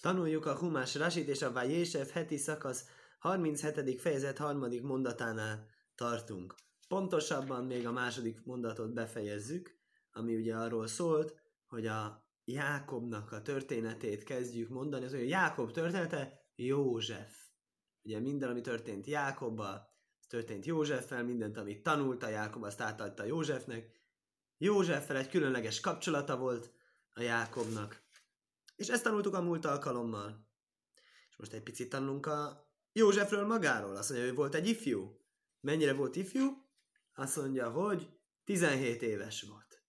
Tanuljuk a Humás Rasit és a Vajésef heti szakasz 37. fejezet harmadik mondatánál tartunk. Pontosabban még a második mondatot befejezzük, ami ugye arról szólt, hogy a Jákobnak a történetét kezdjük mondani. Az, hogy a Jákob története József. Ugye minden, ami történt Jákobbal, történt Józseffel, mindent, amit tanult a Jákob, azt átadta Józsefnek. Józseffel egy különleges kapcsolata volt a Jákobnak. És ezt tanultuk a múlt alkalommal. És most egy picit tanulunk a Józsefről magáról. Azt mondja, hogy volt egy ifjú. Mennyire volt ifjú? Azt mondja, hogy 17 éves volt.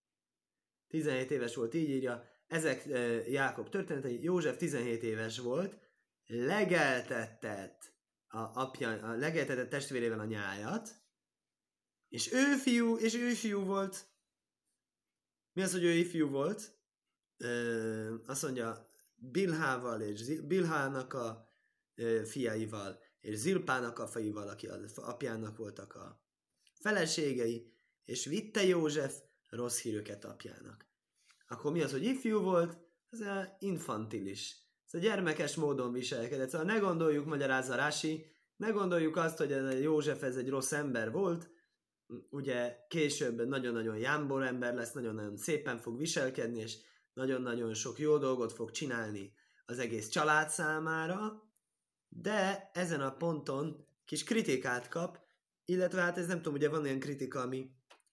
17 éves volt, így írja. Ezek e, Jákob történetei. József 17 éves volt, legeltetett a, apja, a legeltetett testvérével a nyájat, és ő fiú, és ő fiú volt. Mi az, hogy ő ifjú volt? Ö, azt mondja, Bilhával és Bilhának a ö, fiaival, és Zilpának a fiaival, aki az apjának voltak a feleségei, és vitte József rossz híröket apjának. Akkor mi az, hogy ifjú volt? Ez a infantilis. Ez a gyermekes módon viselkedett. Szóval ne gondoljuk, magyarázza Rási, ne gondoljuk azt, hogy ez a József ez egy rossz ember volt, ugye később nagyon-nagyon jámbor ember lesz, nagyon-nagyon szépen fog viselkedni, és nagyon-nagyon sok jó dolgot fog csinálni az egész család számára, de ezen a ponton kis kritikát kap, illetve hát ez nem tudom, ugye van olyan kritika, ami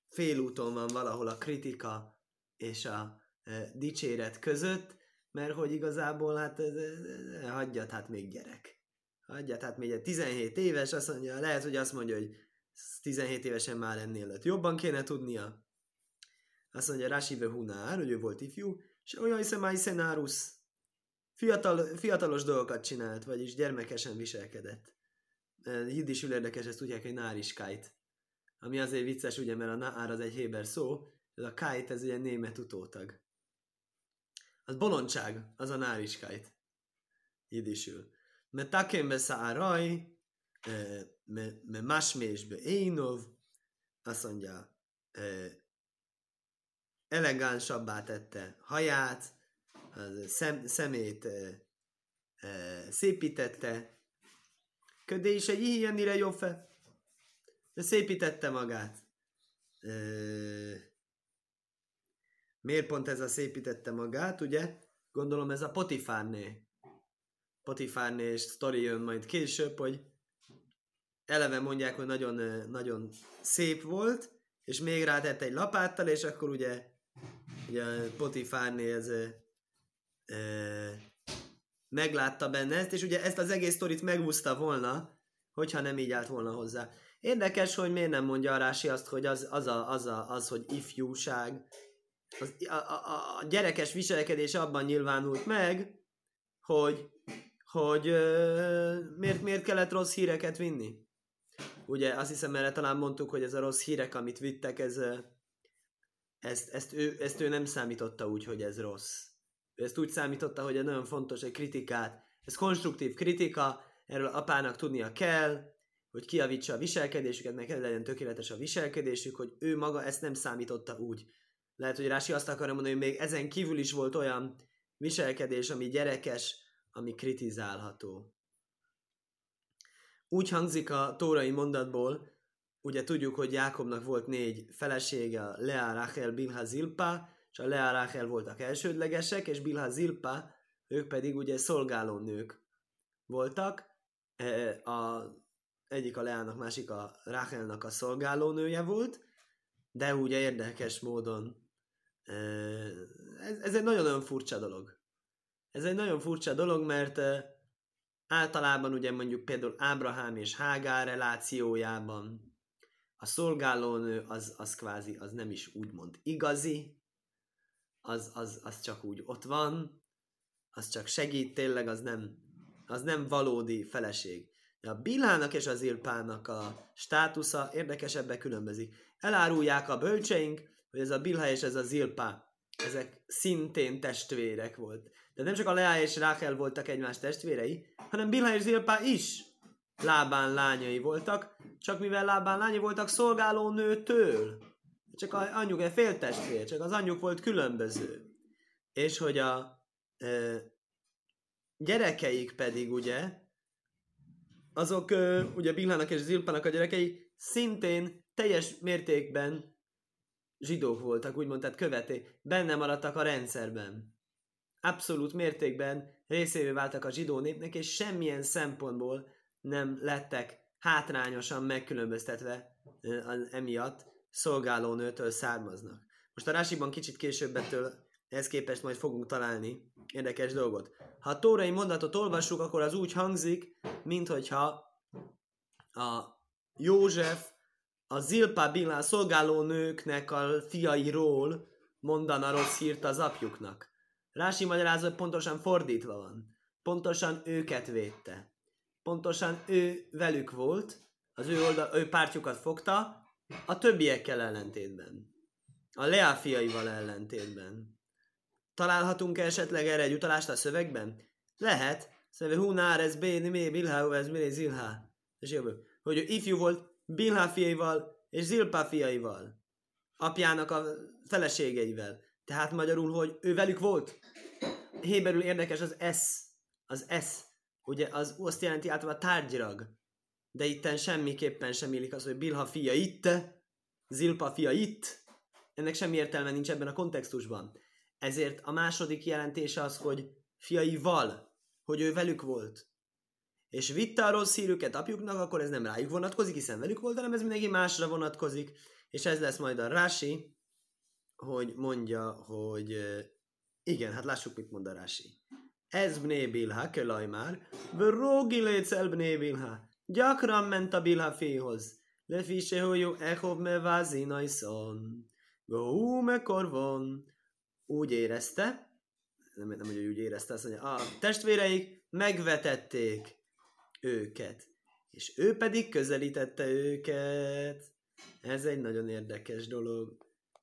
félúton van valahol a kritika és a e, dicséret között, mert hogy igazából hát e, e, hagyjat, hát még gyerek. Hagyjat, hát még 17 éves, azt mondja, lehet, hogy azt mondja, hogy 17 évesen már ennél lett. Jobban kéne tudnia. Azt mondja Rasive Hunár, hogy ő volt ifjú, és olyan hiszem, Aisenárus fiatal, fiatalos dolgokat csinált, vagyis gyermekesen viselkedett. Jiddisül érdekes, ezt tudják, hogy náriskájt. Ami azért vicces, ugye, mert a nár az egy héber szó, ez a kájt, ez ugye német utótag. Az bolondság, az a náriskájt. Jiddisül. Mert takem beszállaj, me másmésbe énov, azt mondja, elegánsabbá tette haját, az szem, szemét e, e, szépítette, ködé is egy ilyenire jobb fel, de szépítette magát. E, miért pont ez a szépítette magát, ugye? Gondolom ez a Potifárné. Potifárné és sztori jön majd később, hogy eleve mondják, hogy nagyon, nagyon szép volt, és még rátett egy lapáttal, és akkor ugye ugye Potifárné ez e, meglátta benne ezt, és ugye ezt az egész sztorit megúszta volna, hogyha nem így állt volna hozzá. Érdekes, hogy miért nem mondja a azt, hogy az, az, a, az, a, az hogy ifjúság, az, a, a, a gyerekes viselkedés abban nyilvánult meg, hogy, hogy ö, miért, miért kellett rossz híreket vinni. Ugye azt hiszem, erre talán mondtuk, hogy ez a rossz hírek, amit vittek, ez, ezt, ezt, ő, ezt ő nem számította úgy, hogy ez rossz. Ő ezt úgy számította, hogy egy nagyon fontos egy kritikát. Ez konstruktív kritika, erről apának tudnia kell, hogy kiavítsa a viselkedésüket, meg legyen tökéletes a viselkedésük, hogy ő maga ezt nem számította úgy. Lehet, hogy Rási azt akarja mondani, hogy még ezen kívül is volt olyan viselkedés, ami gyerekes, ami kritizálható. Úgy hangzik a tórai mondatból, ugye tudjuk, hogy Jákobnak volt négy felesége, Lea, Rachel, Bilha, Zilpa, és a Lea, Rachel voltak elsődlegesek, és Bilha, Zilpa, ők pedig ugye szolgáló nők voltak. E, a, egyik a Leának, másik a Rachelnak a szolgálónője volt, de ugye érdekes módon e, ez, ez egy nagyon-nagyon furcsa dolog. Ez egy nagyon furcsa dolog, mert e, általában ugye mondjuk például Ábrahám és Hágár relációjában a szolgálónő az, az kvázi, az nem is úgymond igazi, az, az, az csak úgy ott van, az csak segít, tényleg az nem, az nem valódi feleség. De a Bilának és az Ilpának a státusza érdekesebben különbözik. Elárulják a bölcseink, hogy ez a Bilha és ez a Zilpá, ezek szintén testvérek volt. De nem csak a Leá és Rákel voltak egymás testvérei, hanem Bilha és Zilpá is Lábán lányai voltak, csak mivel Lábán lányai voltak szolgáló nőtől, csak a anyjuk egy féltestvér, csak az anyjuk volt különböző. És hogy a, e, gyerekeik pedig ugye, azok ö, ugye Bilhának és Zilpának a gyerekei szintén teljes mértékben zsidók voltak, úgymond, tehát követé, benne maradtak a rendszerben. Abszolút mértékben részévé váltak a zsidó népnek, és semmilyen szempontból nem lettek hátrányosan megkülönböztetve emiatt szolgálónőtől származnak. Most a Rásiban kicsit később ettől ehhez képest majd fogunk találni érdekes dolgot. Ha a tórai mondatot olvassuk, akkor az úgy hangzik, minthogyha a József a Zilpa Bilán szolgálónőknek a fiairól mondana rossz hírt az apjuknak. Rási magyarázat pontosan fordítva van. Pontosan őket védte. Pontosan ő velük volt, az ő, oldal, ő pártjukat fogta, a többiekkel ellentétben. A Lea fiaival ellentétben. Találhatunk esetleg erre egy utalást a szövegben? Lehet. Szóval Hunár, ez Béni, Mé, Bilhá, ez Mé, Zilhá. És jövő. Hogy ő ifjú volt Bilhá fiaival és Zilpá fiaival. Apjának a feleségeivel. Tehát magyarul, hogy ő velük volt. Héberül érdekes az S. Az S. Ugye az azt jelenti általában tárgyrag. De itten semmiképpen sem illik az, hogy Bilha fia itt, Zilpa fia itt. Ennek semmi értelme nincs ebben a kontextusban. Ezért a második jelentése az, hogy fiaival, hogy ő velük volt. És vitte a rossz hírüket apjuknak, akkor ez nem rájuk vonatkozik, hiszen velük volt, hanem ez mindenki másra vonatkozik. És ez lesz majd a Rási, hogy mondja, hogy igen, hát lássuk, mit mond a Rási. Ez bné bilha, kelaj már, vörógi létsz el bné bilha. Gyakran ment a bilha féhoz. Lefise, hogy jó echov me vázi najszon. Go me korvon úgy érezte, nem, nem hogy úgy érezte, azt mondja, a testvéreik megvetették őket, és ő pedig közelítette őket. Ez egy nagyon érdekes dolog.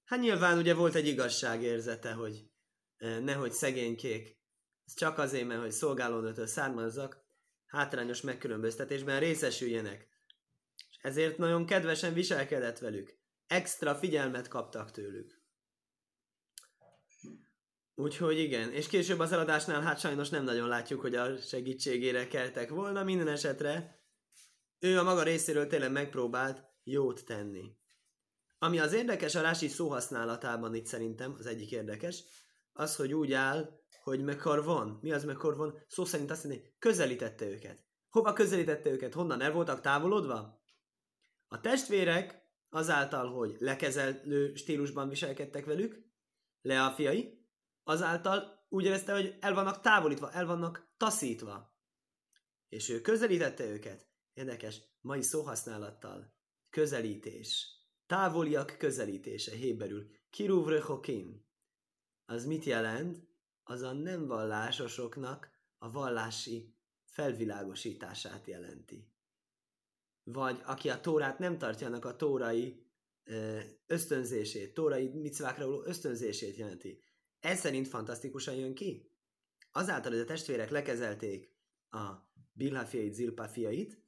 Hát nyilván ugye volt egy igazságérzete, hogy e, nehogy szegénykék, csak azért, mert hogy szolgálónőtől származzak, hátrányos megkülönböztetésben részesüljenek. És ezért nagyon kedvesen viselkedett velük. Extra figyelmet kaptak tőlük. Úgyhogy igen, és később az eladásnál hát sajnos nem nagyon látjuk, hogy a segítségére keltek volna, minden esetre ő a maga részéről tényleg megpróbált jót tenni. Ami az érdekes a Rási szóhasználatában itt szerintem, az egyik érdekes, az, hogy úgy áll, hogy mekar van. Mi az mekar van? Szó szerint azt mondja, közelítette őket. Hova közelítette őket? Honnan? El voltak távolodva? A testvérek azáltal, hogy lekezelő stílusban viselkedtek velük, le a fiai, azáltal úgy érezte, hogy el vannak távolítva, el vannak taszítva. És ő közelítette őket. Érdekes, mai szóhasználattal. Közelítés. Távoliak közelítése, héberül. Kiruvrechokin. Az mit jelent? Az a nem vallásosoknak a vallási felvilágosítását jelenti. Vagy aki a tórát nem tartja, annak a tórai ösztönzését, tórai micvákra való ösztönzését jelenti. Ez szerint fantasztikusan jön ki. Azáltal, hogy a testvérek lekezelték a Bilha fiait,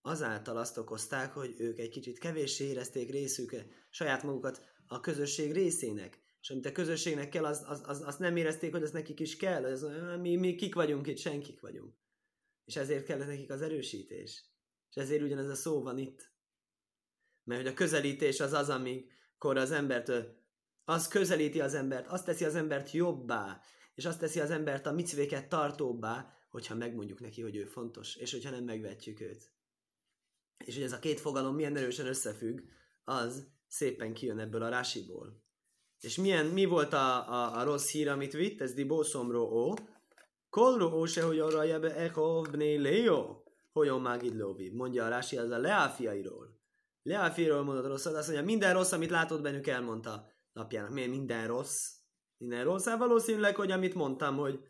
azáltal azt okozták, hogy ők egy kicsit kevéssé érezték részük, saját magukat a közösség részének. És amit a közösségnek kell, az, az, az, azt nem érezték, hogy az nekik is kell. Az, mi, mi kik vagyunk itt, senkik vagyunk. És ezért kellett nekik az erősítés. És ezért ugyanez a szó van itt. Mert hogy a közelítés az az, amikor az embertől az közelíti az embert, azt teszi az embert jobbá, és azt teszi az embert a micvéket tartóbbá, hogyha megmondjuk neki, hogy ő fontos, és hogyha nem megvetjük őt. És hogy ez a két fogalom milyen erősen összefügg, az szépen kijön ebből a rásiból. És milyen, mi volt a, a, a rossz hír, amit vitt? Ez di bószomró ó. Kolro ó se, hogy arra jebe echov bné leo, hogyan mágid lóvi. Mondja a rási, az a leáfiairól. Leáfiairól mondott rosszat, azt mondja, minden rossz, amit látott bennük, elmondta napjának. Miért minden rossz? Minden rossz? Hát valószínűleg, hogy amit mondtam, hogy,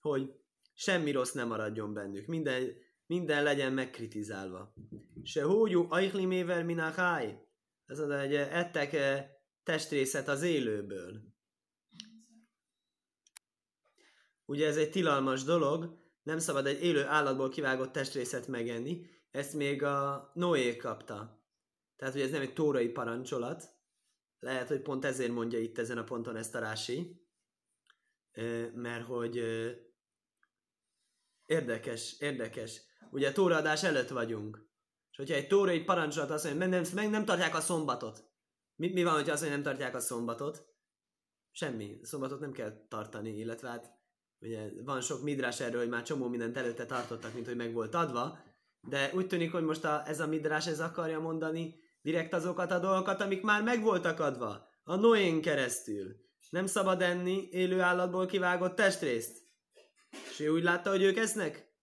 hogy semmi rossz nem maradjon bennük. Minden, minden legyen megkritizálva. Se hógyú ajklimével minachai. Ez az, hogy ettek eh, testrészet az élőből. Ugye ez egy tilalmas dolog, nem szabad egy élő állatból kivágott testrészet megenni, ezt még a Noé kapta. Tehát, hogy ez nem egy tórai parancsolat, lehet, hogy pont ezért mondja itt ezen a ponton ezt a rási, mert hogy Érdekes, érdekes. Ugye tóraadás előtt vagyunk. És hogyha egy tóra egy parancsolat azt mondja, meg nem, meg nem tartják a szombatot. Mi, mi van, hogyha azt mondja, nem tartják a szombatot? Semmi. Szombatot nem kell tartani, illetve hát ugye van sok midrás erről, hogy már csomó mindent előtte tartottak, mint hogy meg volt adva, de úgy tűnik, hogy most a, ez a midrás ez akarja mondani direkt azokat a dolgokat, amik már meg voltak adva. A Noén keresztül. Nem szabad enni élő állatból kivágott testrészt. És ő úgy látta, hogy ők esznek?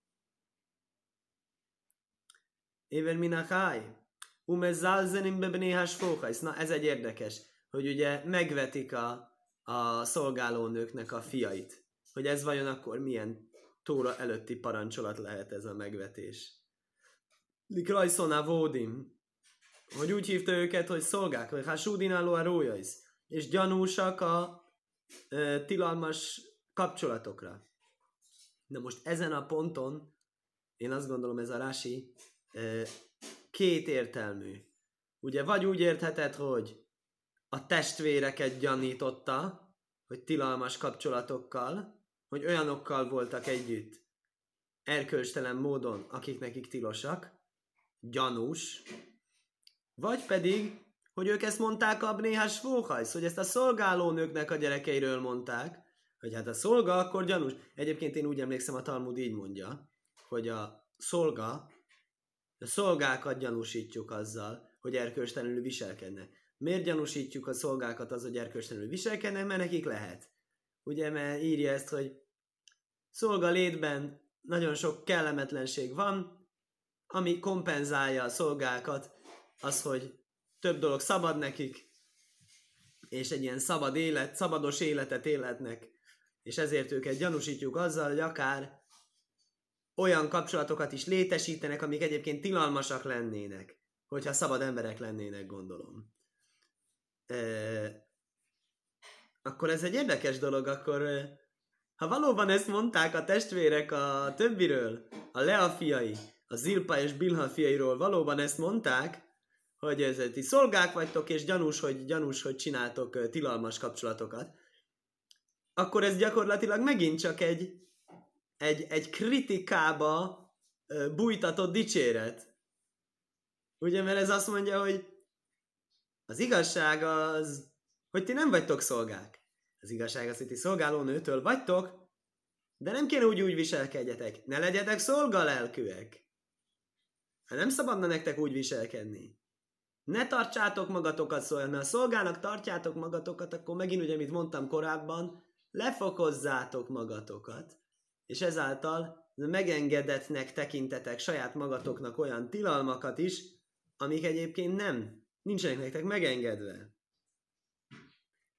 Éver minachai. Umezalzenim bebnéhás fóhajsz. Na ez egy érdekes, hogy ugye megvetik a, a szolgálónőknek a fiait. Hogy ez vajon akkor milyen tóra előtti parancsolat lehet ez a megvetés. Likrajszona Vódim, hogy úgy hívta őket, hogy szolgák, vagy hásúdináló a rójaisz, és gyanúsak a e, tilalmas kapcsolatokra. Na most ezen a ponton, én azt gondolom ez a rási két értelmű. Ugye vagy úgy értheted, hogy a testvéreket gyanította, hogy tilalmas kapcsolatokkal, hogy olyanokkal voltak együtt, erkölcstelen módon, akik nekik tilosak, gyanús, vagy pedig, hogy ők ezt mondták a Bnéhás Fóhajsz, hogy ezt a szolgálónőknek a gyerekeiről mondták, hogy hát a szolga akkor gyanús. Egyébként én úgy emlékszem, a Talmud így mondja, hogy a szolga, a szolgákat gyanúsítjuk azzal, hogy erkölcstelenül viselkednek. Miért gyanúsítjuk a szolgákat az, hogy erkölcstelenül viselkednek? Mert nekik lehet. Ugye, mert írja ezt, hogy szolga létben nagyon sok kellemetlenség van, ami kompenzálja a szolgákat, az, hogy több dolog szabad nekik, és egy ilyen szabad élet, szabados életet életnek, és ezért őket gyanúsítjuk azzal, hogy akár olyan kapcsolatokat is létesítenek, amik egyébként tilalmasak lennének, hogyha szabad emberek lennének, gondolom. E, akkor ez egy érdekes dolog, akkor ha valóban ezt mondták a testvérek a többiről, a Lea fiai, a Zilpa és Bilha fiairól valóban ezt mondták, hogy ez, ti szolgák vagytok, és gyanús, hogy, gyanús, hogy csináltok tilalmas kapcsolatokat, akkor ez gyakorlatilag megint csak egy, egy, egy kritikába bújtatott dicséret. Ugye, mert ez azt mondja, hogy az igazság az, hogy ti nem vagytok szolgák. Az igazság az, hogy ti szolgálónőtől vagytok, de nem kéne úgy úgy viselkedjetek. Ne legyetek szolgalelkűek. Hát nem szabadna nektek úgy viselkedni. Ne tartsátok magatokat mert ha szolgának tartjátok magatokat, akkor megint ugye, amit mondtam korábban, lefokozzátok magatokat, és ezáltal megengedetnek tekintetek saját magatoknak olyan tilalmakat is, amik egyébként nem, nincsenek nektek megengedve.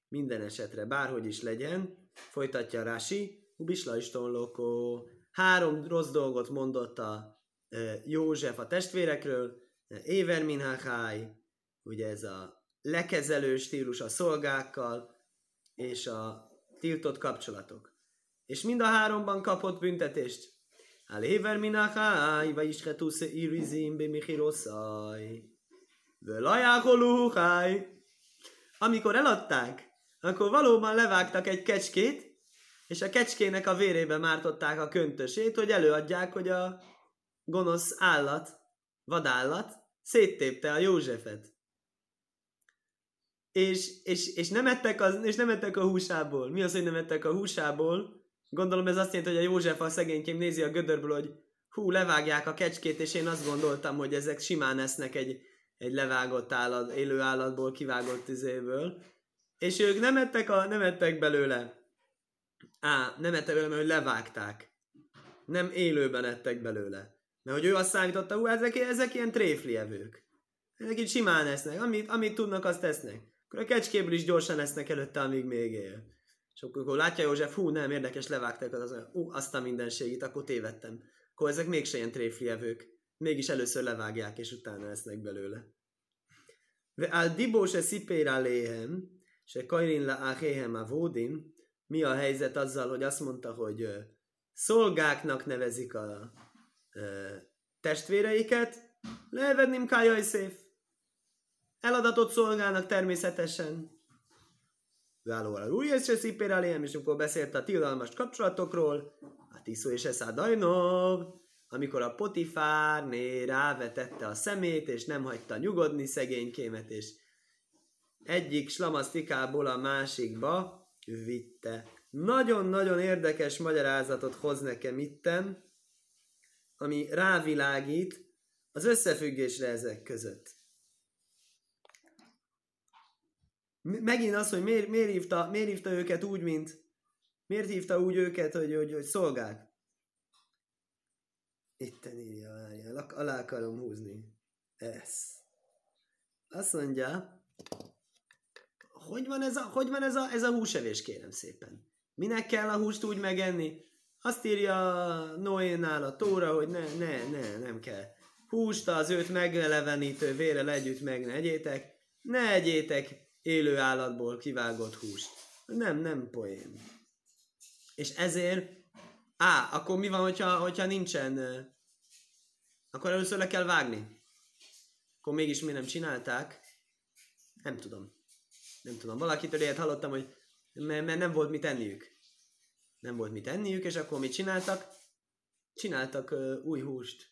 Minden esetre, bárhogy is legyen, folytatja Rási, Ubisla Istonlokó, három rossz dolgot mondott a József a testvérekről, Éver Minhachai, ugye ez a lekezelő stílus a szolgákkal, és a tiltott kapcsolatok. És mind a háromban kapott büntetést. Al Éver Minhachai, vagy is Hetusze Irizim be Michiroszaj. Völajákolúhaj. Amikor eladták, akkor valóban levágtak egy kecskét, és a kecskének a vérébe mártották a köntösét, hogy előadják, hogy a gonosz állat, vadállat széttépte a Józsefet. És, és, és, nem ettek az, és nem ettek a húsából. Mi az, hogy nem ettek a húsából? Gondolom ez azt jelenti, hogy a József a szegénykém nézi a gödörből, hogy hú, levágják a kecskét, és én azt gondoltam, hogy ezek simán esznek egy, egy levágott állat, élő állatból, kivágott izéből. És ők nem ettek, a, nem ettek belőle. Á, nem ettek belőle, mert levágták. Nem élőben ettek belőle. Mert hogy ő azt számította, hogy ezek, ezek ilyen tréfli evők. Ezek így simán esznek. Amit, amit tudnak, azt tesznek. Akkor a kecskéből is gyorsan esznek előtte, amíg még él. És akkor, látja József, hú, nem, érdekes, levágták az, ú, azt a mindenségét, akkor tévedtem. Akkor ezek mégse ilyen tréfli evők. Mégis először levágják, és utána esznek belőle. Ve al dibó se szipéra léhem, se kajrin la áhéhem a vódim, mi a helyzet azzal, hogy azt mondta, hogy szolgáknak nevezik a testvéreiket, levednim kájaj szép. Eladatot szolgálnak természetesen. Válóra új és szipér és amikor beszélt a tilalmas kapcsolatokról, a Tiszó és Eszá Dajnov, amikor a Potifárné rávetette a szemét, és nem hagyta nyugodni szegénykémet, és egyik slamasztikából a másikba vitte. Nagyon-nagyon érdekes magyarázatot hoz nekem itten, ami rávilágít az összefüggésre ezek között. Megint az, hogy miért, miért, hívta, miért hívta őket úgy, mint miért hívta úgy őket, hogy, hogy, hogy szolgák. Itten írja, várjál, alá akarom húzni. Ez. Azt mondja, hogy van ez a, hogy van ez a, ez a húsevés, kérem szépen? Minek kell a húst úgy megenni? Azt írja Noénál a tóra, hogy ne, ne, ne, nem kell. Húst az őt meglelevenítő vérrel együtt meg ne egyétek. Ne egyétek élő állatból kivágott húst. Nem, nem poén. És ezért, á, akkor mi van, hogyha, hogyha nincsen, akkor először le kell vágni. Akkor mégis mi nem csinálták? Nem tudom. Nem tudom. Valakitől ilyet hallottam, hogy mert, mert nem volt mit enniük. Nem volt mit enniük, és akkor mit csináltak? Csináltak uh, új húst.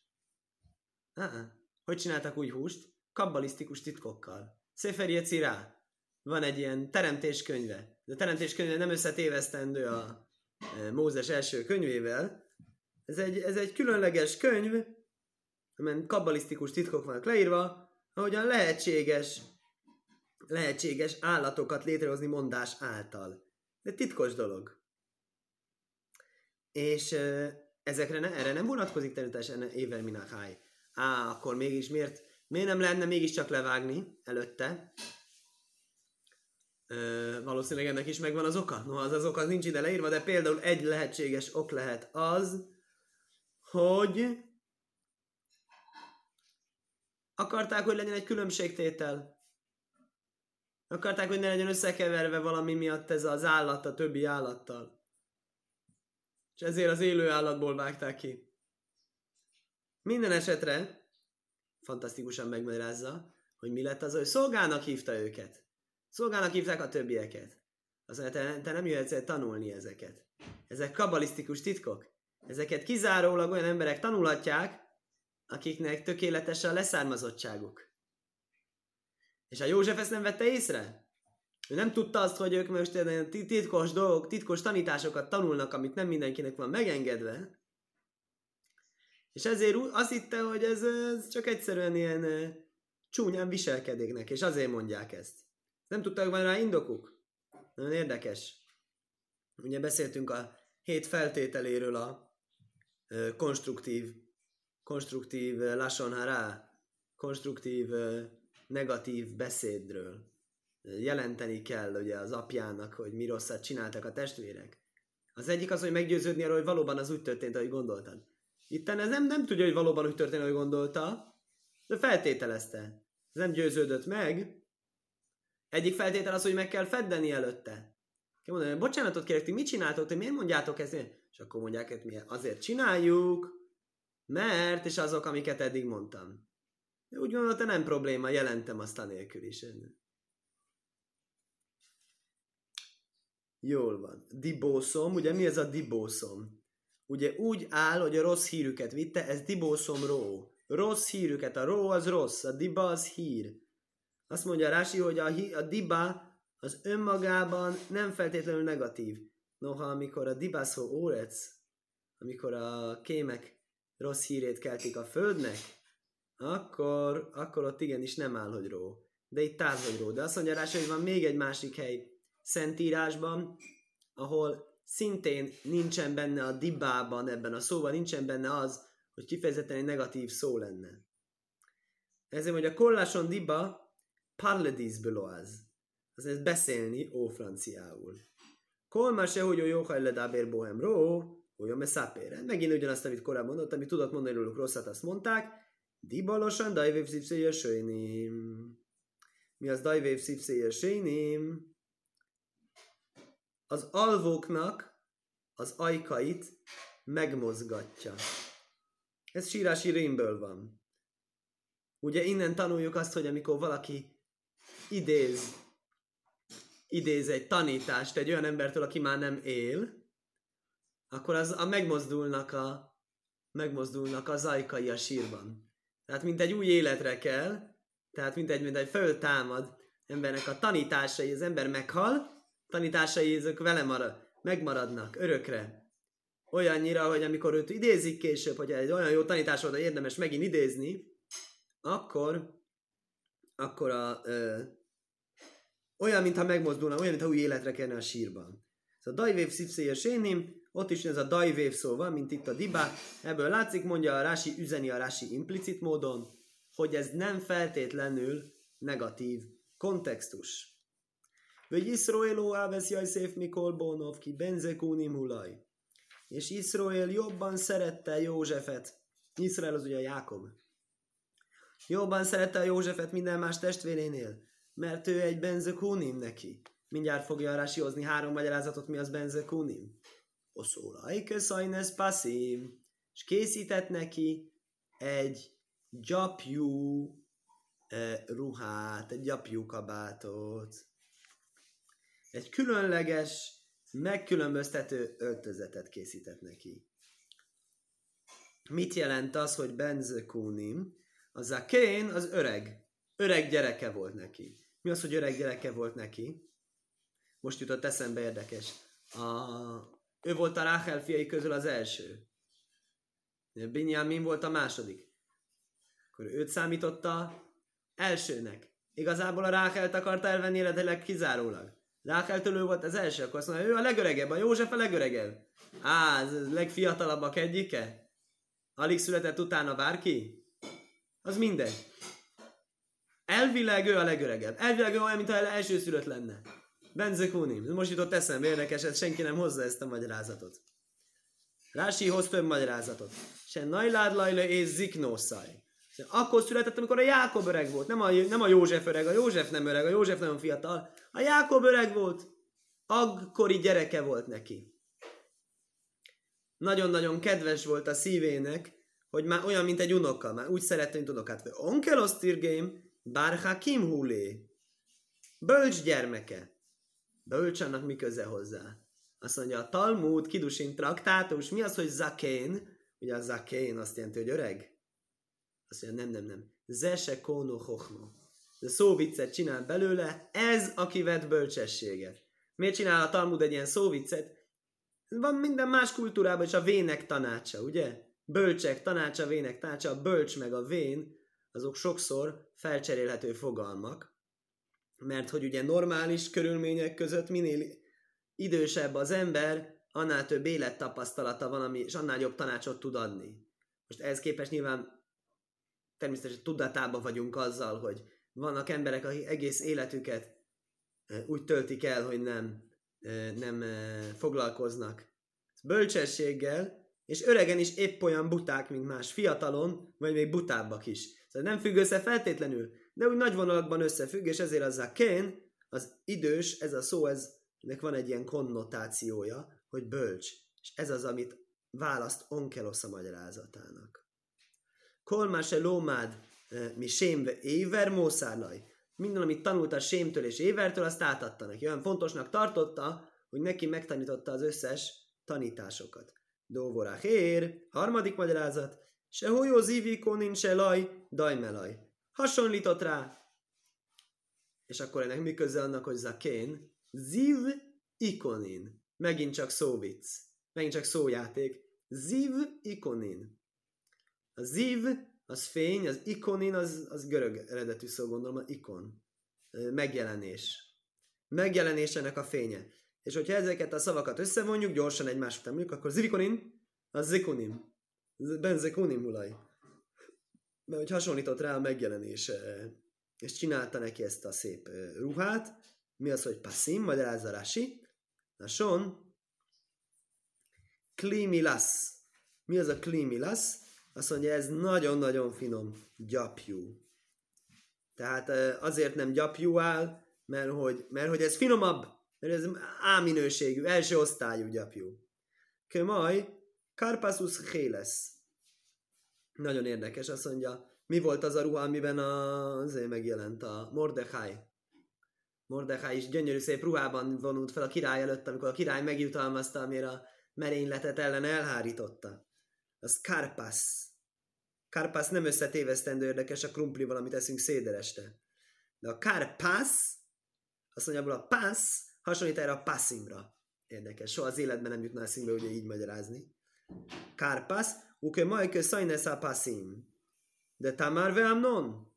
Uh-uh. Hogy csináltak új húst? Kabbalisztikus titkokkal. Szeferi rá van egy ilyen teremtéskönyve. De a teremtéskönyve nem összetévesztendő a e, Mózes első könyvével. Ez egy, ez egy különleges könyv, amelyen kabbalisztikus titkok vannak leírva, ahogyan lehetséges, lehetséges állatokat létrehozni mondás által. Ez titkos dolog. És e, ezekre ne, erre nem vonatkozik természetesen Éver Minachai. Á, akkor mégis miért, miért nem lenne mégiscsak levágni előtte? Valószínűleg ennek is megvan az oka. No, az az oka nincs ide leírva, de például egy lehetséges ok lehet az, hogy akarták, hogy legyen egy különbségtétel. Akarták, hogy ne legyen összekeverve valami miatt ez az állat a többi állattal. És ezért az élő állatból vágták ki. Minden esetre fantasztikusan megmagyarázza, hogy mi lett az, hogy szolgának hívta őket. Szolgának hívták a többieket. Azt mondja, te, te nem jöhetsz el tanulni ezeket. Ezek kabalisztikus titkok. Ezeket kizárólag olyan emberek tanulhatják, akiknek tökéletes a leszármazottságuk. És a József ezt nem vette észre? Ő nem tudta azt, hogy ők most titkos dolgok, titkos tanításokat tanulnak, amit nem mindenkinek van megengedve. És ezért azt hitte, hogy ez, ez csak egyszerűen ilyen csúnyán viselkedéknek, és azért mondják ezt. Nem tudtak van rá indokuk. Nagyon érdekes. Ugye beszéltünk a hét feltételéről a ö, konstruktív, konstruktív lasonhará, konstruktív ö, negatív beszédről. Jelenteni kell ugye az apjának, hogy mi rosszat csináltak a testvérek. Az egyik az, hogy meggyőződni arról, hogy valóban az úgy történt, ahogy gondoltad. Itten ez nem, nem tudja, hogy valóban úgy történt, ahogy gondolta, de feltételezte. Ez nem győződött meg, egyik feltétel az, hogy meg kell feddeni előtte. Kell mondani, hogy bocsánatot kérek, ti mit csináltok, ti miért mondjátok ezt? És akkor mondják, hogy mi azért csináljuk, mert, és azok, amiket eddig mondtam. Úgy gondolta, nem probléma, jelentem azt a nélkül is. Jól van. Dibószom, ugye mi ez a dibószom? Ugye úgy áll, hogy a rossz hírüket vitte, ez dibószom ró. Rossz hírüket, a ró az rossz, a diba az hír. Azt mondja Rási, hogy a, a diba az önmagában nem feltétlenül negatív. Noha amikor a dibászó órec, amikor a kémek rossz hírét keltik a földnek, akkor, akkor ott igenis nem áll, hogy ró. De itt áll, hogy ró. De azt mondja Rási, hogy van még egy másik hely Szentírásban, ahol szintén nincsen benne a dibában, ebben a szóban nincsen benne az, hogy kifejezetten egy negatív szó lenne. Ezért, hogy a kolláson diba parledizből az. ez beszélni ó franciául. Kolma se, hogy jó hajle dábér bohem ró, hogy a meszápére. Megint ugyanazt, amit korábban mondott, amit tudott mondani róluk rosszat, azt mondták. Dibalosan dajvév szívszéje söjném. Mi az dajvév szívszéje söjném? Az alvóknak az ajkait megmozgatja. Ez sírási rémből van. Ugye innen tanuljuk azt, hogy amikor valaki idéz, idéz egy tanítást egy olyan embertől, aki már nem él, akkor az a megmozdulnak a megmozdulnak a zajkai a sírban. Tehát mint egy új életre kell, tehát mint egy, mint egy föltámad embernek a tanításai, az ember meghal, tanításai ezek vele marad, megmaradnak örökre. Olyannyira, hogy amikor őt idézik később, hogy egy olyan jó tanítás volt, hogy érdemes megint idézni, akkor, akkor a, ö, olyan, mintha megmozdulna, olyan, mintha új életre kellene a sírban. Ez a Dajvév szívszéje sénim, ott is ez a Dajvév szó van, mint itt a Diba. Ebből látszik, mondja a Rási, üzeni a Rási implicit módon, hogy ez nem feltétlenül negatív kontextus. Vagy Iszroéló Áves Jajszéf Mikol Bonov ki Benzekúnim Hulaj. És Iszroél jobban szerette Józsefet. Iszrael az ugye a Jákob. Jobban szerette a Józsefet minden más testvérénél, mert ő egy Benzekúnim neki. Mindjárt fogja Rási hozni három magyarázatot, mi az Benzekúnim. Oszólaj köszajnesz passzív. És készített neki egy gyapjú eh, ruhát, egy gyapjú kabátot, egy különleges, megkülönböztető öltözetet készített neki. Mit jelent az, hogy benzekúnim? Az a kén az öreg. Öreg gyereke volt neki. Mi az, hogy öreg gyereke volt neki? Most jutott eszembe érdekes. A... Ő volt a Ráhel fiai közül az első. Binyamin volt a második akkor őt számította elsőnek. Igazából a Rákelt akarta elvenni életileg kizárólag. Rákeltől ő volt az első, akkor azt mondja, ő a legöregebb, a József a legöregebb. Á, ez a legfiatalabbak egyike? Alig született utána bárki? Az mindegy. Elvileg ő a legöregebb. Elvileg ő olyan, mintha első szülött lenne. Benzekunim. Most jutott eszembe, érdekes, ez senki nem hozza ezt a magyarázatot. Rási hoz több magyarázatot. Se najlád lajla és ziknószaj. Akkor született, amikor a Jákob öreg volt. Nem a, nem a József öreg, a József nem öreg, a József nagyon fiatal. A Jákob öreg volt. Akkori gyereke volt neki. Nagyon-nagyon kedves volt a szívének, hogy már olyan, mint egy unoka, már úgy szerette, mint unokát. Onkelos tirgém, bár kim hulé. Bölcs gyermeke. Bölcs annak mi köze hozzá? Azt mondja, a Talmud, Kidusin traktátus, mi az, hogy zakén? Ugye a zakén azt jelenti, hogy öreg. Azt mondja, nem, nem, nem. Zese kóno hochma. De szóviccet csinál belőle, ez aki vett bölcsességet. Miért csinál a Talmud egy ilyen szóviccet? Van minden más kultúrában is a vének tanácsa, ugye? Bölcsek tanácsa, vének tanácsa, a bölcs meg a vén, azok sokszor felcserélhető fogalmak, mert hogy ugye normális körülmények között minél idősebb az ember, annál több élettapasztalata van, ami, és annál jobb tanácsot tud adni. Most ehhez képest nyilván természetesen tudatában vagyunk azzal, hogy vannak emberek, akik egész életüket úgy töltik el, hogy nem, nem foglalkoznak bölcsességgel, és öregen is épp olyan buták, mint más fiatalon, vagy még butábbak is. Szóval nem függ össze feltétlenül, de úgy nagy vonalakban összefügg, és ezért az a kén, az idős, ez a szó, ez, ennek van egy ilyen konnotációja, hogy bölcs. És ez az, amit választ Onkelos a magyarázatának. Kolma se lómád eh, mi sémve éver mószárlaj. Minden, amit tanult a sémtől és évertől, azt átadta neki. Olyan fontosnak tartotta, hogy neki megtanította az összes tanításokat. Dóvorá hér, harmadik magyarázat, se hújó zivikó se laj, dajmelaj. Hasonlított rá. És akkor ennek mi köze annak, hogy zakén? Ziv ikonin. Megint csak szóvic. Megint csak szójáték. Ziv ikonin. A ziv, az fény, az ikonin, az, az görög eredetű szó, gondolom, az ikon. Megjelenés. Megjelenés ennek a fénye. És hogyha ezeket a szavakat összevonjuk, gyorsan egymás után mondjuk, akkor zivikonin, az zikunim. Benzekunim ulaj. Mert hogy hasonlított rá a megjelenés, és csinálta neki ezt a szép ruhát. Mi az, hogy passzim, magyarázza Rási. Son, klimilasz. Mi az a klimilasz? Azt mondja, ez nagyon-nagyon finom gyapjú. Tehát azért nem gyapjú áll, mert hogy, mert hogy ez finomabb, mert ez A minőségű, első osztályú gyapjú. Kömaj, Karpaszus Héles. Nagyon érdekes, azt mondja, mi volt az a ruha, amiben azért megjelent a Mordechai. Mordechai is gyönyörű szép ruhában vonult fel a király előtt, amikor a király megjutalmazta, amire a merényletet ellen elhárította. Az karpasz. Karpasz nem összetévesztendő érdekes a krumplival, amit eszünk széder este. De a karpasz, azt mondja, a pasz hasonlít erre a passzimra. Érdekes. Soha az életben nem jutna eszünkbe ugye így magyarázni. Karpasz, uke majke szajnesz a passzim. De Tamar ve Amnon.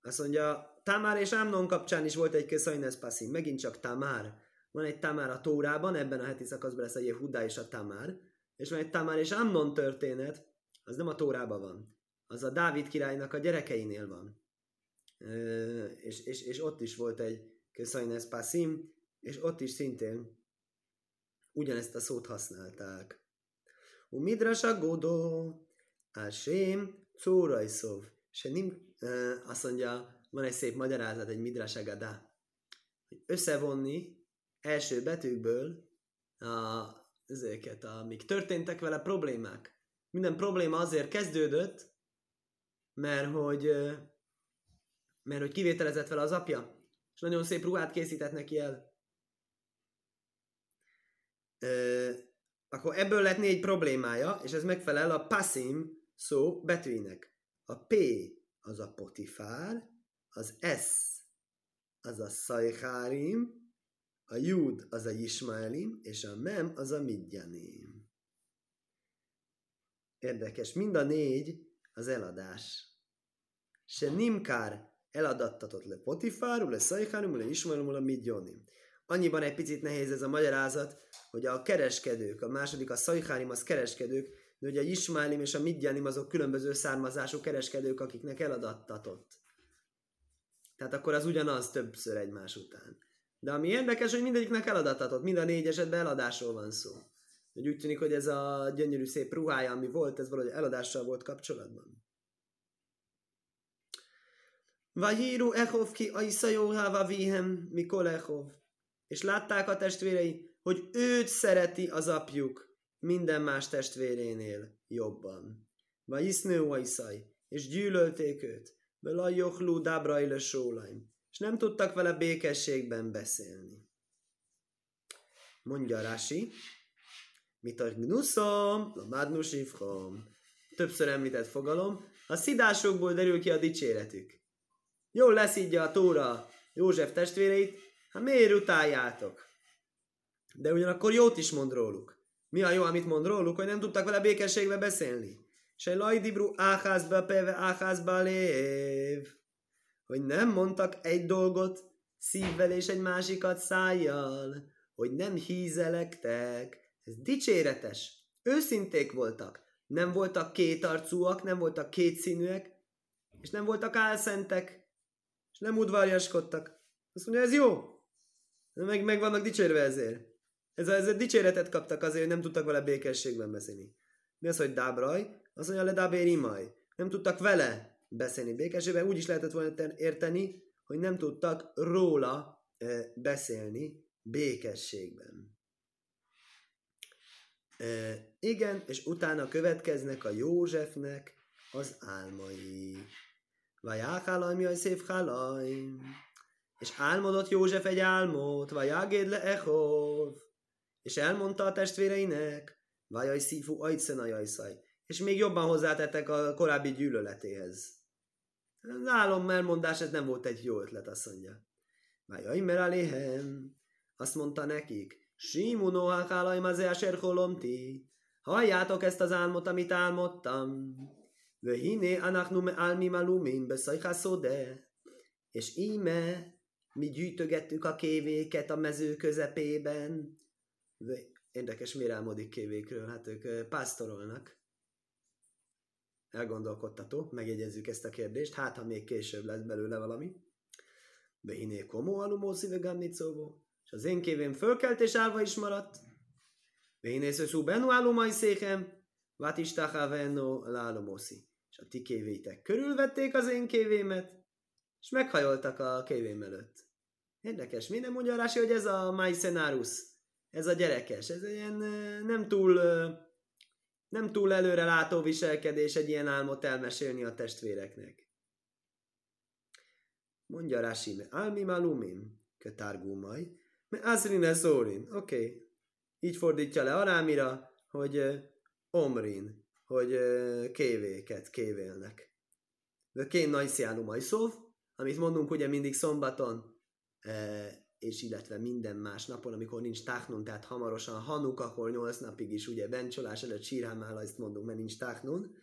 Azt mondja, Tamar és Amnon kapcsán is volt egy Köszajnesz passzim. Megint csak Tamar. Van egy Tamar a Tórában, ebben a heti szakaszban lesz a Jehuda és a Tamar. És van egy Tamar és Amnon történet, az nem a Tórában van. Az a Dávid királynak a gyerekeinél van. E, és, és, és ott is volt egy Köszajnesz passzim, és ott is szintén ugyanezt a szót használták. Midras godó, Ásém, Czórajszov. Se nim, azt mondja, van egy szép magyarázat, egy midras agadá. Összevonni első betűkből a, ezeket, amik történtek vele problémák. Minden probléma azért kezdődött, mert hogy, mert hogy kivételezett vele az apja, és nagyon szép ruhát készített neki el akkor ebből lett négy problémája, és ez megfelel a passim szó betűinek. A P az a potifár, az S az a szajhárim, a Jud az a Ismaelim, és a Mem az a Midjanim. Érdekes, mind a négy az eladás. Se nimkár eladattatott le Potifár, le Szajhárim, le Ismaelim, le Midjanim. Annyiban egy picit nehéz ez a magyarázat, hogy a kereskedők, a második a Szajhárim az kereskedők, de ugye a Ismálim és a Midjanim azok különböző származású kereskedők, akiknek eladattatott. Tehát akkor az ugyanaz többször egymás után. De ami érdekes, hogy mindegyiknek eladattatott, mind a négy esetben eladásról van szó. Hogy úgy tűnik, hogy ez a gyönyörű szép ruhája, ami volt, ez valahogy eladással volt kapcsolatban. Vahíru Echov ki Aiszajóháva vihem Mikol Echov. És látták a testvérei, hogy őt szereti az apjuk minden más testvérénél jobban. Vagy isznő és gyűlölték őt. Vela jochlú sólaim, és nem tudtak vele békességben beszélni. Mondja Rási, mit a gnuszom, a mádnusivhom. Többször említett fogalom, a szidásokból derül ki a dicséretük. Jól leszidja a Tóra József testvéreit, hát miért utáljátok? De ugyanakkor jót is mond róluk. Mi a jó, amit mond róluk, hogy nem tudtak vele békességbe beszélni. Se lajdibru áházba peve áházba lév. Hogy nem mondtak egy dolgot szívvel és egy másikat szájjal. Hogy nem hízelektek. Ez dicséretes. Őszinték voltak. Nem voltak kétarcúak, nem voltak kétszínűek, és nem voltak álszentek, és nem udvarjaskodtak. Azt mondja, ez jó. Meg, meg vannak dicsérve ezért. Ez a, ez a dicséretet kaptak azért, hogy nem tudtak vele békességben beszélni. Mi az, hogy dábraj? Azt mondja, le dábérimaj. Nem tudtak vele beszélni békességben. Úgy is lehetett volna érteni, hogy nem tudtak róla e, beszélni békességben. E, igen, és utána következnek a Józsefnek az álmai. Vagy áhálaj, mi a szép hálaj. És álmodott József egy álmot, vagy ágéd le echov és elmondta a testvéreinek, Vajaj szífú ajcena jajszaj, és még jobban hozzátettek a korábbi gyűlöletéhez. Az álom elmondás, ez nem volt egy jó ötlet, azt mondja. Vajaj meráléhem, azt mondta nekik, Simuno hákálaj mazeáser holomti, halljátok ezt az álmot, amit álmodtam. Vöhiné anachnu me álmi malumim beszajhászóde. És íme mi gyűjtögettük a kévéket a mező közepében, Érdekes, miért álmodik kévékről? Hát ők pásztorolnak. Elgondolkodtató, megjegyezzük ezt a kérdést, hát ha még később lesz belőle valami. Behiné komó alumó szívegámnicóvó. És az én kévém fölkelt és állva is maradt. Behiné szöszú benu álumai székem, vatistaha venno lálomoszi. És a ti kévéitek körülvették az én kévémet, és meghajoltak a kévém előtt. Érdekes, mi nem mondja Rási, hogy ez a Maisenarus ez a gyerekes. Ez ilyen nem túl, nem túl előre látó viselkedés egy ilyen álmot elmesélni a testvéreknek. Mondja Rashi, almi malumim, kötárgúmaj, me azrine szórin. Oké, okay. így fordítja le Arámira, hogy Omrin, hogy kévéket kévélnek. De kén najsziánu majszóv, amit mondunk ugye mindig szombaton, és illetve minden más napon, amikor nincs táhnun, tehát hamarosan Hanuk, akkor nyolc napig is ugye bencsolás előtt sírhámála, ezt mondunk, mert nincs táhnun.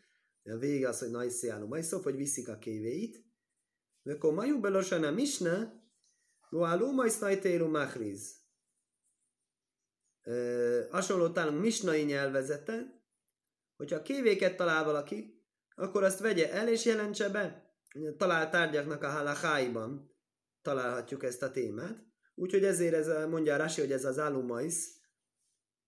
De a vége az, hogy najsziánu majszóv, hogy viszik a kévéit. De akkor majú belosan a misna, Goáló majsztajtélu machriz. Hasonló talán misnai nyelvezete, hogyha a kévéket talál valaki, akkor azt vegye el és jelentse be. Talál tárgyaknak a halakáiban találhatjuk ezt a témát. Úgyhogy ezért ez mondja Rasi, hogy ez az álumaisz,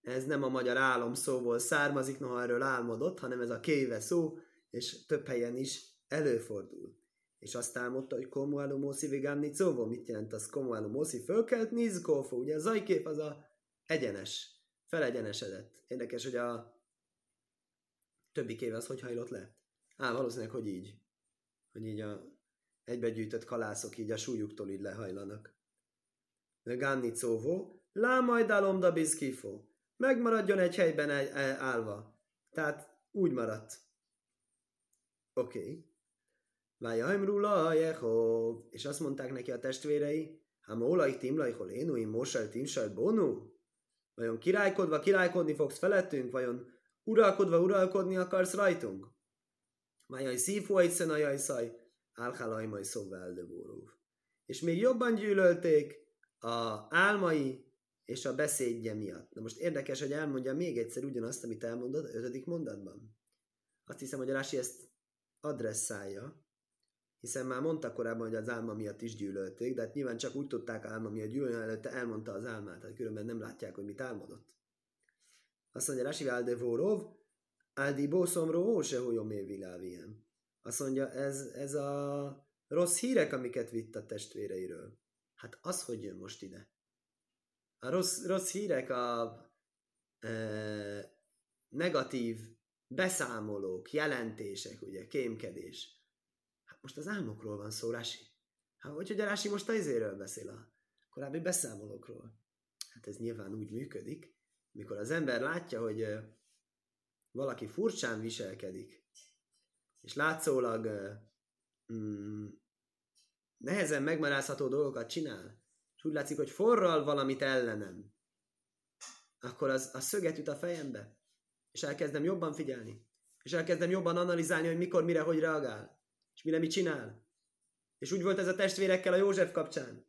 ez nem a magyar álom szóból származik, noha erről álmodott, hanem ez a kéve szó, és több helyen is előfordul. És azt álmodta, hogy komu álumószi vigámni cóvó. Mit jelent az komu álumószi? Fölkelt nizkófó. Ugye a zajkép az a egyenes, felegyenesedett. Érdekes, hogy a többi kéve az hogy hajlott le? Á, valószínűleg, hogy így. Hogy így a egybegyűjtött kalászok így a súlyuktól így lehajlanak. Ganni Cóvó, lá majd da bizkifó. Megmaradjon egy helyben állva. Tehát úgy maradt. Oké. Okay. Rula Jehov. És azt mondták neki a testvérei, ha mólai timlai holénu, mosaj timsaj bonu. Vajon királykodva királykodni fogsz felettünk? Vajon uralkodva uralkodni akarsz rajtunk? Májaj szívó egy szaj, majd szóval És még jobban gyűlölték a álmai és a beszédje miatt. Na most érdekes, hogy elmondja még egyszer ugyanazt, amit elmondod a ötödik mondatban. Azt hiszem, hogy Rási ezt adresszálja, hiszen már mondta korábban, hogy az álma miatt is gyűlölték, de hát nyilván csak úgy tudták álma miatt gyűlölni, előtte elmondta az álmát, tehát különben nem látják, hogy mit álmodott. Azt mondja, Rasi Válde Vórov, Áldi Bószomró se Hójomé Vilávien. Azt mondja, ez, ez a rossz hírek, amiket vitt a testvéreiről. Hát az, hogy jön most ide. A rossz, rossz hírek, a e, negatív beszámolók, jelentések, ugye, kémkedés. Most az álmokról van szó, Rási. Hát, hogy, hogy a Rási most a beszél a korábbi beszámolókról. Hát ez nyilván úgy működik, mikor az ember látja, hogy valaki furcsán viselkedik, és látszólag mm, nehezen megmarázható dolgokat csinál, és úgy látszik, hogy forral valamit ellenem, akkor az, az szöget üt a fejembe, és elkezdem jobban figyelni, és elkezdem jobban analizálni, hogy mikor, mire, hogy reagál. És mire mit csinál? És úgy volt ez a testvérekkel a József kapcsán.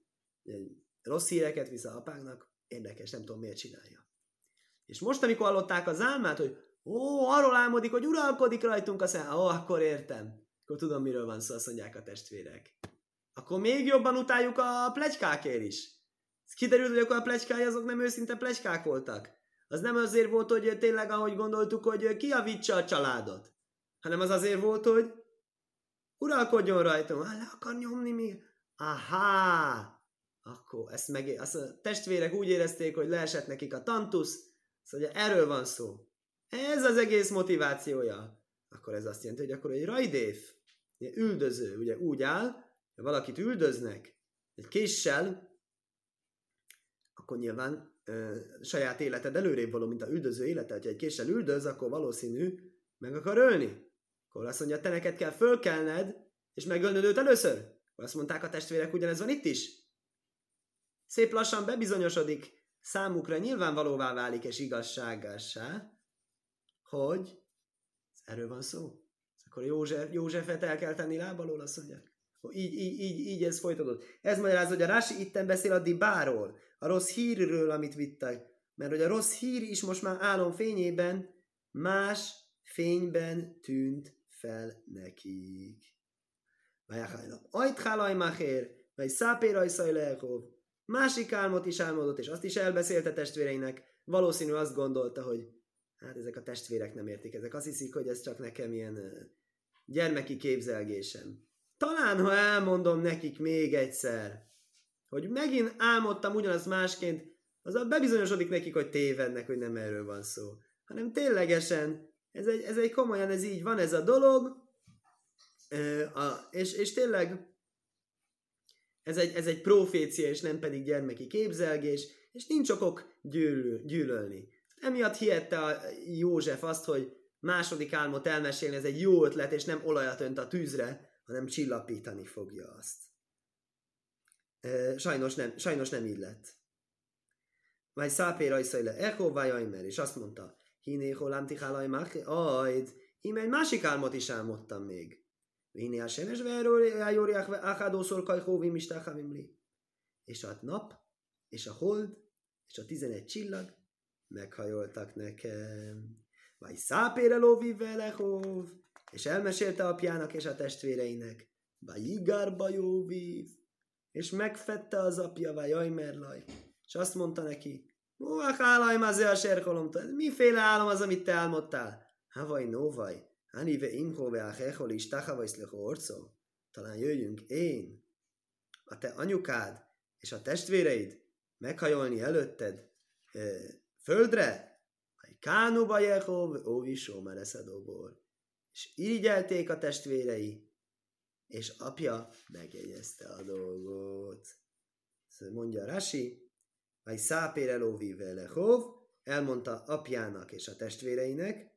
Rossz híreket visz a apáknak, érdekes, nem tudom miért csinálja. És most, amikor hallották az álmát, hogy ó, arról álmodik, hogy uralkodik rajtunk a szem, ó, akkor értem. Akkor tudom, miről van szó, azt mondják a testvérek. Akkor még jobban utáljuk a plegykákért is. Kiderült, hogy akkor a plegykái azok nem őszinte plegykák voltak. Az nem azért volt, hogy tényleg, ahogy gondoltuk, hogy kiavítsa a családot, hanem az azért volt, hogy uralkodjon rajtam, hát le akar nyomni még. Aha! Akkor ezt meg, azt a testvérek úgy érezték, hogy leesett nekik a tantusz, szóval erről van szó. Ez az egész motivációja. Akkor ez azt jelenti, hogy akkor egy rajdéf, üldöző, ugye úgy áll, hogy valakit üldöznek egy késsel, akkor nyilván ö, saját életed előrébb való, mint a üldöző élete. Ha egy késsel üldöz, akkor valószínű meg akar ölni. Akkor azt mondja, te neked kell fölkelned, és megölnöd őt először. Azt mondták a testvérek, ugyanez van itt is. Szép lassan bebizonyosodik, számukra nyilvánvalóvá válik és igazságássá, hogy erről van szó. Akkor József, Józsefet el kell tenni lábalól, azt mondják. Így, így, így, így ez folytatódott. Ez magyaráz, hogy a Rási itten beszél a dibáról, a rossz hírről, amit vittek. Mert hogy a rossz hír is most már álom fényében más fényben tűnt fel nekik. Ajt hálaj machér, vagy szápér ajszaj lehov. Másik álmot is álmodott, és azt is elbeszélte testvéreinek. Valószínű azt gondolta, hogy hát ezek a testvérek nem értik, ezek azt hiszik, hogy ez csak nekem ilyen gyermeki képzelgésem. Talán, ha elmondom nekik még egyszer, hogy megint álmodtam ugyanazt másként, az a bebizonyosodik nekik, hogy tévednek, hogy nem erről van szó. Hanem ténylegesen, ez egy, ez egy komolyan, ez így van ez a dolog, és, és tényleg ez egy, ez egy profécia, és nem pedig gyermeki képzelgés, és nincs okok gyűlő, gyűlölni. Emiatt hihette a József azt, hogy második álmot elmesélni, ez egy jó ötlet, és nem olajat önt a tűzre, hanem csillapítani fogja azt. Sajnos nem, sajnos nem így lett. Vagy szápé rajszai le, echo vajajmer, és azt mondta, hiné holám tichálaj ajd, íme egy másik álmot is álmodtam még. Hiné a semes verőjájóriák áhádószor kajhóvim is És a nap, és a hold, és a tizenegy csillag meghajoltak nekem. Vagy szápére lóviv velehóv, és elmesélte apjának és a testvéreinek. Vagy igárba jóvív, és megfette az apja, vagy ajmerlaj, és azt mondta neki, Móak álaj mazé a serkolom, miféle álom az, amit te álmodtál? Havaj nóvaj, Hanive imhove a hechol is tachavajszlecho orcó. Talán jöjjünk én, a te anyukád és a testvéreid meghajolni előtted földre, Kánuba Jehov, óvisó mereszedóból. És irigyelték a testvérei, és apja megjegyezte a dolgot. Szóval mondja Rasi, vagy szápérelóvi velehov, elmondta apjának és a testvéreinek,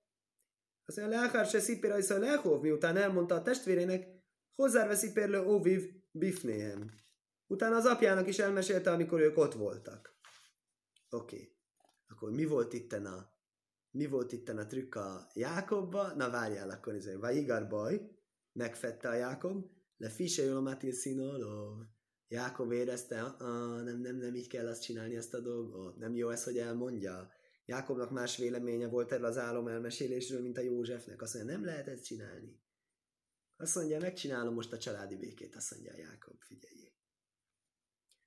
azt mondja, leakár se szipér lehov, miután elmondta a testvéreinek, hozzárveszi pérlő óviv bifnéhem. Utána az apjának is elmesélte, amikor ők ott voltak. Oké. Okay. Akkor mi volt itten a mi volt itten a trükk a Jákobba? Na várjál, akkor ez egy Vaigar baj, megfette a Jákob, le fise jolomatil színoló. Jákob érezte, nem, nem, nem így kell azt csinálni ezt a dolgot, nem jó ez, hogy elmondja. Jákobnak más véleménye volt erről az álom elmesélésről, mint a Józsefnek. Azt mondja, nem lehet ezt csinálni. Azt mondja, megcsinálom most a családi békét, azt mondja Jákob, figyeljék.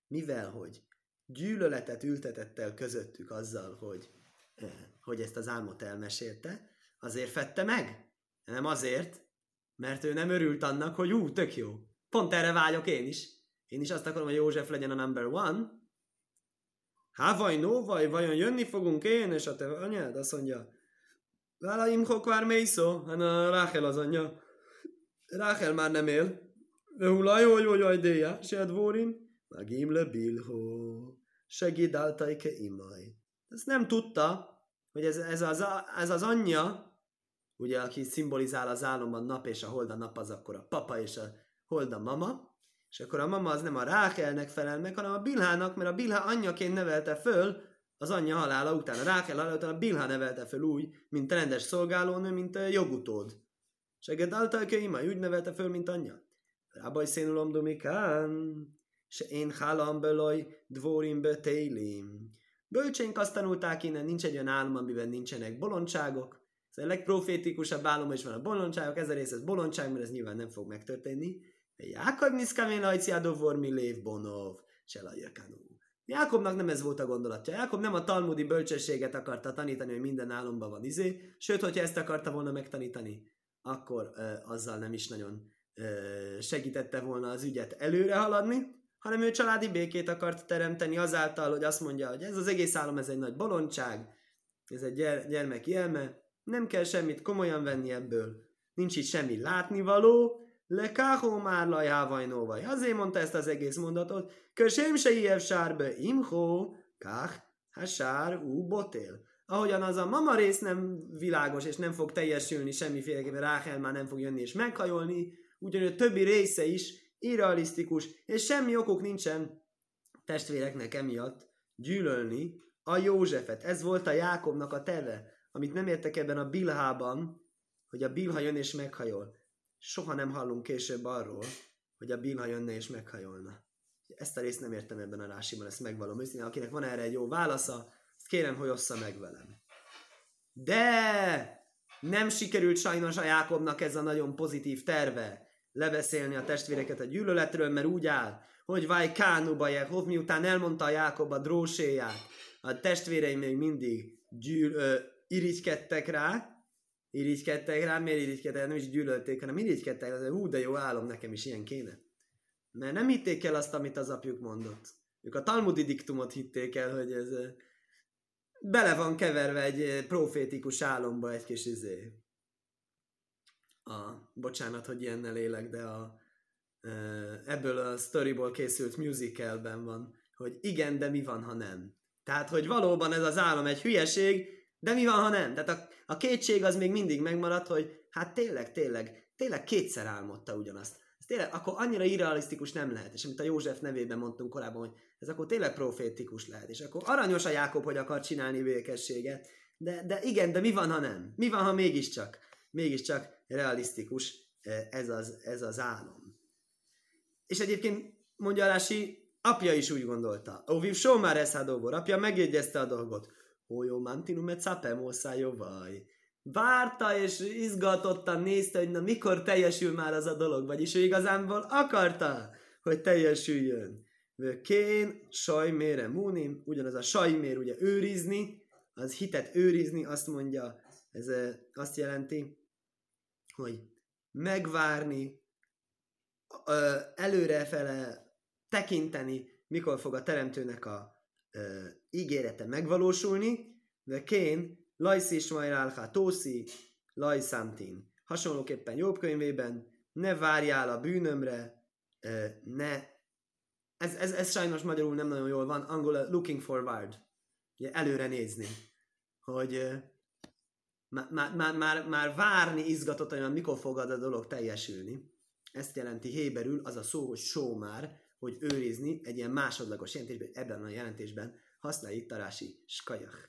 Mivel, hogy gyűlöletet ültetett el közöttük azzal, hogy, eh, hogy ezt az álmot elmesélte, azért fette meg. Nem azért, mert ő nem örült annak, hogy ú, tök jó. Pont erre vágyok én is. Én is azt akarom, hogy József legyen a number one, Há, vaj, no, vaj, vajon jönni fogunk én, és a te anyád azt mondja, Vála imhok vár mészó, hát a Ráhel az anyja. Ráhel már nem él. Hulaj, hogy hogy hogy déja, se dvorin, magim le bilho, segíd áltaike imaj. Ezt nem tudta, hogy ez, ez, az, ez az anyja, ugye, aki szimbolizál az álomban nap és a hold a nap, az akkor a papa és a hold a mama, és akkor a mama az nem a Rákelnek felel meg, hanem a Bilhának, mert a Bilhá anyjaként nevelte föl az anyja halála után. A Rákel halála után a Bilhá nevelte föl úgy, mint rendes szolgálónő, mint a jogutód. Seged által ima úgy nevelte föl, mint anyja. Rábaj szénulom domikán, se én hálam belaj dvorim betélim. Bölcsénk azt tanulták innen, nincs egy olyan álom, amiben nincsenek bolondságok. Ez a legprofétikusabb álom is van a bolondságok, ez a rész ez bolondság, mert ez nyilván nem fog megtörténni. Jákob niszkavén lajciádó vormi lév bonov, cselajakanu. Jákobnak nem ez volt a gondolatja. Jákob nem a talmudi bölcsességet akarta tanítani, hogy minden álomban van izé, sőt, hogyha ezt akarta volna megtanítani, akkor ö, azzal nem is nagyon ö, segítette volna az ügyet előre haladni, hanem ő családi békét akart teremteni azáltal, hogy azt mondja, hogy ez az egész álom, ez egy nagy bolondság, ez egy gyere, gyermek élme, nem kell semmit komolyan venni ebből, nincs itt semmi látnivaló, le káhó már lajhávajnóvaj. Azért mondta ezt az egész mondatot. Kösém se iev sárbe imhó, káh, ha sár, ú, botél. Ahogyan az a mama rész nem világos, és nem fog teljesülni semmiféleképpen, Ráhel már nem fog jönni és meghajolni, ugyanúgy a többi része is irrealisztikus, és semmi okuk nincsen testvéreknek emiatt gyűlölni a Józsefet. Ez volt a Jákobnak a terve, amit nem értek ebben a Bilhában, hogy a Bilha jön és meghajol soha nem hallunk később arról, hogy a Bilha jönne és meghajolna. Ezt a részt nem értem ebben a rásiban, ezt megvalom őszintén. Akinek van erre egy jó válasza, azt kérem, hogy ossza meg velem. De nem sikerült sajnos a Jákobnak ez a nagyon pozitív terve lebeszélni a testvéreket a gyűlöletről, mert úgy áll, hogy vaj kánuba Jehov, miután elmondta a Jákob a dróséját, a testvérei még mindig gyűl, ö, irigykedtek rá, irigykedtek rá, miért irigykedtek, nem is gyűlölték, hanem irigykedtek, az hú, de jó álom, nekem is ilyen kéne. Mert nem hitték el azt, amit az apjuk mondott. Ők a talmudi diktumot hitték el, hogy ez bele van keverve egy profétikus álomba egy kis izé. A, bocsánat, hogy ilyennel élek, de a, ebből a storyból készült musicalben van, hogy igen, de mi van, ha nem. Tehát, hogy valóban ez az álom egy hülyeség, De mi van, ha nem? Tehát a, a kétség az még mindig megmarad, hogy hát tényleg, tényleg, tényleg kétszer álmodta ugyanazt. Ez tényleg, akkor annyira irrealisztikus nem lehet. És amit a József nevében mondtunk korábban, hogy ez akkor tényleg profétikus lehet. És akkor aranyos a Jákob, hogy akar csinálni békességet. De, de igen, de mi van, ha nem? Mi van, ha mégiscsak, mégiscsak realisztikus eh, ez az, ez az álom? És egyébként mondja Rási, apja is úgy gondolta. Óviv só már ez apja megjegyezte a dolgot. Ó, jó, mantinum et szapem vaj. Várta és izgatottan nézte, hogy na mikor teljesül már az a dolog, vagyis ő igazánból akarta, hogy teljesüljön. Kén, sajmére múnim, ugyanaz a sajmér ugye őrizni, az hitet őrizni, azt mondja, ez azt jelenti, hogy megvárni, előrefele tekinteni, mikor fog a teremtőnek a ö, ígérete megvalósulni, de kén, lajsz is majrálha tószi, lajszamtin. Hasonlóképpen Jobb könyvében ne várjál a bűnömre, ö, ne ez, ez, ez sajnos magyarul nem nagyon jól van, angol looking forward, ugye előre nézni, hogy már, már, már, már várni izgatott, hogy mikor fog a dolog teljesülni. Ezt jelenti héberül az a szó, hogy só már, hogy őrizni egy ilyen másodlagos jelentésben, ebben a jelentésben használja itt Tarási skajach.